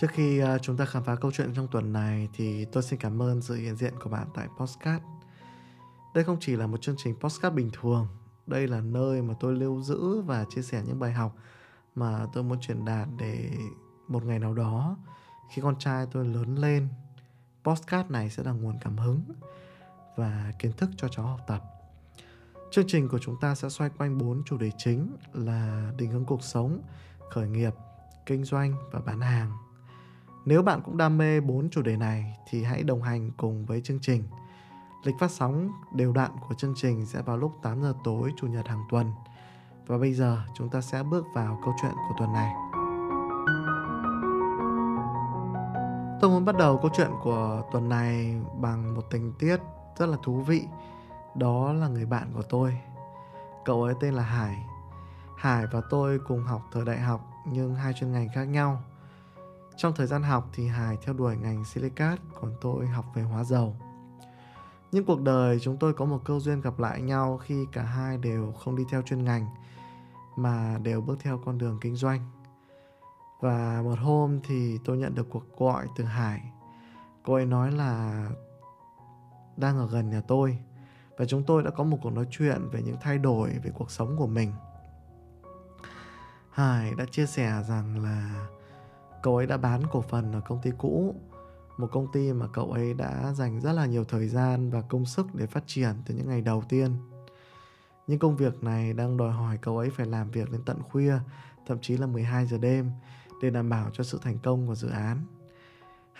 Trước khi ờ, chúng ta khám phá câu chuyện trong tuần này thì tôi xin cảm ơn sự hiện diện của bạn tại Postcard. Đây không chỉ là một chương trình Postcard bình thường, đây là nơi mà tôi lưu giữ và chia sẻ những bài học mà tôi muốn truyền đạt để một ngày nào đó khi con trai tôi lớn lên, Postcard này sẽ là nguồn cảm hứng và kiến thức cho cháu học tập. Chương trình của chúng ta sẽ xoay quanh bốn chủ đề chính là định hướng cuộc sống, khởi nghiệp, kinh doanh và bán hàng. Nếu bạn cũng đam mê bốn chủ đề này thì hãy đồng hành cùng với chương trình. Lịch phát sóng đều đặn của chương trình sẽ vào lúc 8 giờ tối chủ nhật hàng tuần. Và bây giờ chúng ta sẽ bước vào câu chuyện của tuần này. Tôi muốn bắt đầu câu chuyện của tuần này bằng một tình tiết rất là thú vị. Đó là người bạn của tôi. Cậu ấy tên là Hải. Hải và tôi cùng học thời đại học nhưng hai chuyên ngành khác nhau. Trong thời gian học thì Hải theo đuổi ngành silicat, còn tôi học về hóa dầu. Nhưng cuộc đời chúng tôi có một câu duyên gặp lại nhau khi cả hai đều không đi theo chuyên ngành mà đều bước theo con đường kinh doanh. Và một hôm thì tôi nhận được cuộc gọi từ Hải. Cô ấy nói là đang ở gần nhà tôi và chúng tôi đã có một cuộc nói chuyện về những thay đổi về cuộc sống của mình. Hải đã chia sẻ rằng là cậu ấy đã bán cổ phần ở công ty cũ, một công ty mà cậu ấy đã dành rất là nhiều thời gian và công sức để phát triển từ những ngày đầu tiên nhưng công việc này đang đòi hỏi cậu ấy phải làm việc đến tận khuya, thậm chí là 12 giờ đêm, để đảm bảo cho sự thành công của dự án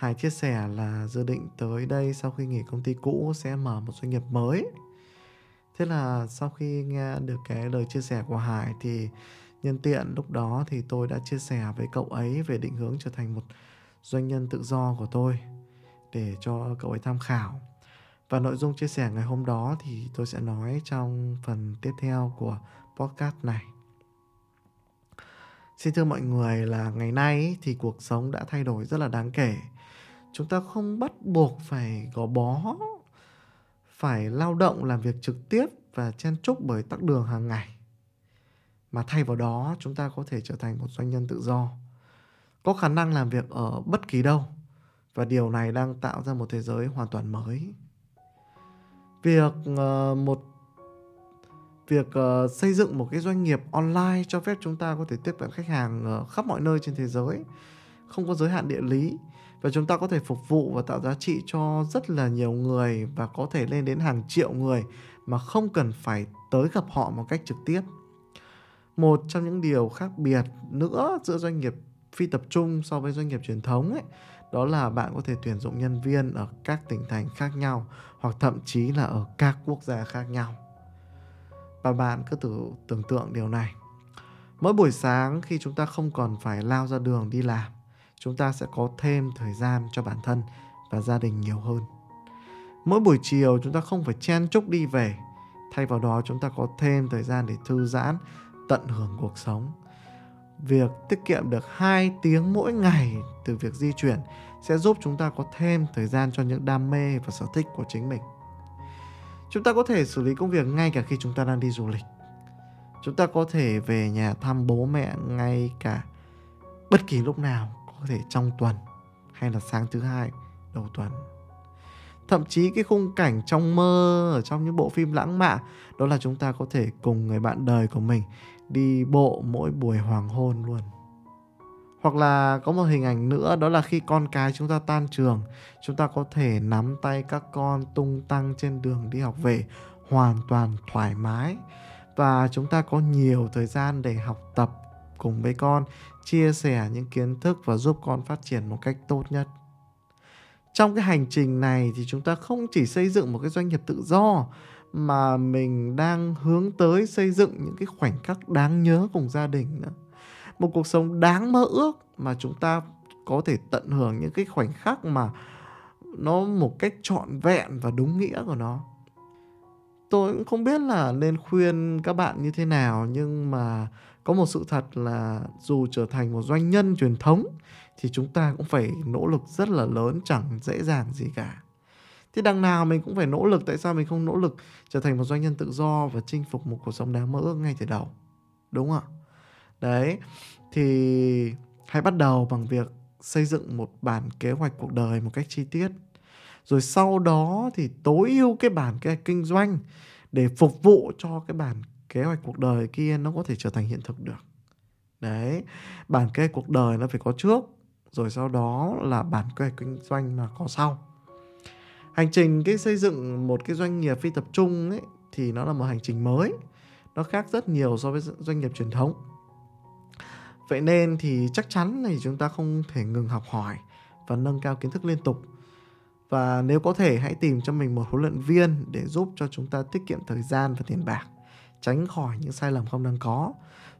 Hải chia sẻ là dự định tới đây sau khi nghỉ công ty cũ sẽ mở một doanh nghiệp mới. Thế là sau khi nghe được cái lời chia sẻ của Hải thì nhân tiện, lúc đó thì tôi đã chia sẻ với cậu ấy về định hướng trở thành một doanh nhân tự do của tôi để cho cậu ấy tham khảo. Và nội dung chia sẻ ngày hôm đó thì tôi sẽ nói trong phần tiếp theo của podcast này. Xin thưa mọi người là ngày nay thì cuộc sống đã thay đổi rất là đáng kể. Chúng ta không bắt buộc phải gò bó, phải lao động làm việc trực tiếp và chen chúc bởi tắc đường hàng ngày mà thay vào đó chúng ta có thể trở thành một doanh nhân tự do. Có khả năng làm việc ở bất kỳ đâu và điều này đang tạo ra một thế giới hoàn toàn mới. Việc uh, một việc uh, xây dựng một cái doanh nghiệp online cho phép chúng ta có thể tiếp cận khách hàng uh, khắp mọi nơi trên thế giới không có giới hạn địa lý và chúng ta có thể phục vụ và tạo giá trị cho rất là nhiều người và có thể lên đến hàng triệu người mà không cần phải tới gặp họ một cách trực tiếp một trong những điều khác biệt nữa giữa doanh nghiệp phi tập trung so với doanh nghiệp truyền thống ấy, đó là bạn có thể tuyển dụng nhân viên ở các tỉnh thành khác nhau hoặc thậm chí là ở các quốc gia khác nhau. Và bạn cứ thử tưởng tượng điều này. Mỗi buổi sáng khi chúng ta không còn phải lao ra đường đi làm, chúng ta sẽ có thêm thời gian cho bản thân và gia đình nhiều hơn. Mỗi buổi chiều chúng ta không phải chen chúc đi về, thay vào đó chúng ta có thêm thời gian để thư giãn tận hưởng cuộc sống việc tiết kiệm được 2 tiếng mỗi ngày từ việc di chuyển sẽ giúp chúng ta có thêm thời gian cho những đam mê và sở thích của chính mình. Chúng ta có thể xử lý công việc ngay cả khi chúng ta đang đi du lịch. Chúng ta có thể về nhà thăm bố mẹ ngay cả bất kỳ lúc nào, có thể trong tuần hay là sáng thứ hai đầu tuần. Thậm chí cái khung cảnh trong mơ ở trong những bộ phim lãng mạn, đó là chúng ta có thể cùng người bạn đời của mình đi bộ mỗi buổi hoàng hôn luôn. Hoặc là có một hình ảnh nữa, đó là khi con cái chúng ta tan trường, chúng ta có thể nắm tay các con tung tăng trên đường đi học về hoàn toàn thoải mái. Và chúng ta có nhiều thời gian để học tập cùng với con, chia sẻ những kiến thức và giúp con phát triển một cách tốt nhất trong cái hành trình này thì chúng ta không chỉ xây dựng một cái doanh nghiệp tự do, mà mình đang hướng tới xây dựng những cái khoảnh khắc đáng nhớ cùng gia đình nữa. Một cuộc sống đáng mơ ước mà chúng ta có thể tận hưởng những cái khoảnh khắc mà nó một cách trọn vẹn và đúng nghĩa của nó. Tôi cũng không biết là nên khuyên các bạn như thế nào, nhưng mà có một sự thật là dù trở thành một doanh nhân truyền thống, thì chúng ta cũng phải nỗ lực rất là lớn, chẳng dễ dàng gì cả. Thì đằng nào mình cũng phải nỗ lực, tại sao mình không nỗ lực trở thành một doanh nhân tự do và chinh phục một cuộc sống đáng mơ ước ngay từ đầu? Đúng không ạ? Đấy, thì hãy bắt đầu bằng việc xây dựng một bản kế hoạch cuộc đời một cách chi tiết. Rồi sau đó thì tối ưu cái bản kế hoạch kinh doanh để phục vụ cho cái bản kế hoạch cuộc đời kia nó có thể trở thành hiện thực được. Đấy, bản kế hoạch cuộc đời nó phải có trước, rồi sau đó là bản kế hoạch kinh doanh mà có sau. Hành trình cái xây dựng một cái doanh nghiệp phi tập trung ấy, thì nó là một hành trình mới, nó khác rất nhiều so với doanh nghiệp truyền thống. Vậy nên thì chắc chắn thì chúng ta không thể ngừng học hỏi và nâng cao kiến thức liên tục. Và nếu có thể, hãy tìm cho mình một huấn luyện viên để giúp cho chúng ta tiết kiệm thời gian và tiền bạc tránh khỏi những sai lầm không đáng có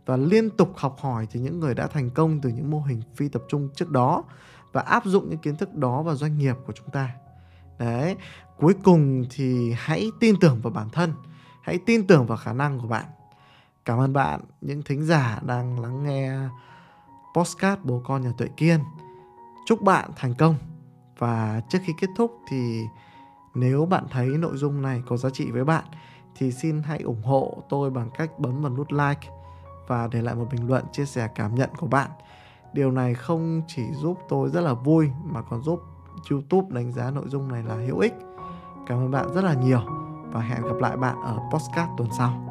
và liên tục học hỏi từ những người đã thành công từ những mô hình phi tập trung trước đó và áp dụng những kiến thức đó vào doanh nghiệp của chúng ta. Đấy, cuối cùng thì hãy tin tưởng vào bản thân, hãy tin tưởng vào khả năng của bạn. Cảm ơn bạn, những thính giả đang lắng nghe postcard bố con nhà tuệ kiên. Chúc bạn thành công và trước khi kết thúc thì nếu bạn thấy nội dung này có giá trị với bạn thì xin hãy ủng hộ tôi bằng cách bấm vào nút like và để lại một bình luận chia sẻ cảm nhận của bạn. Điều này không chỉ giúp tôi rất là vui mà còn giúp YouTube đánh giá nội dung này là hữu ích. Cảm ơn bạn rất là nhiều và hẹn gặp lại bạn ở podcast tuần sau.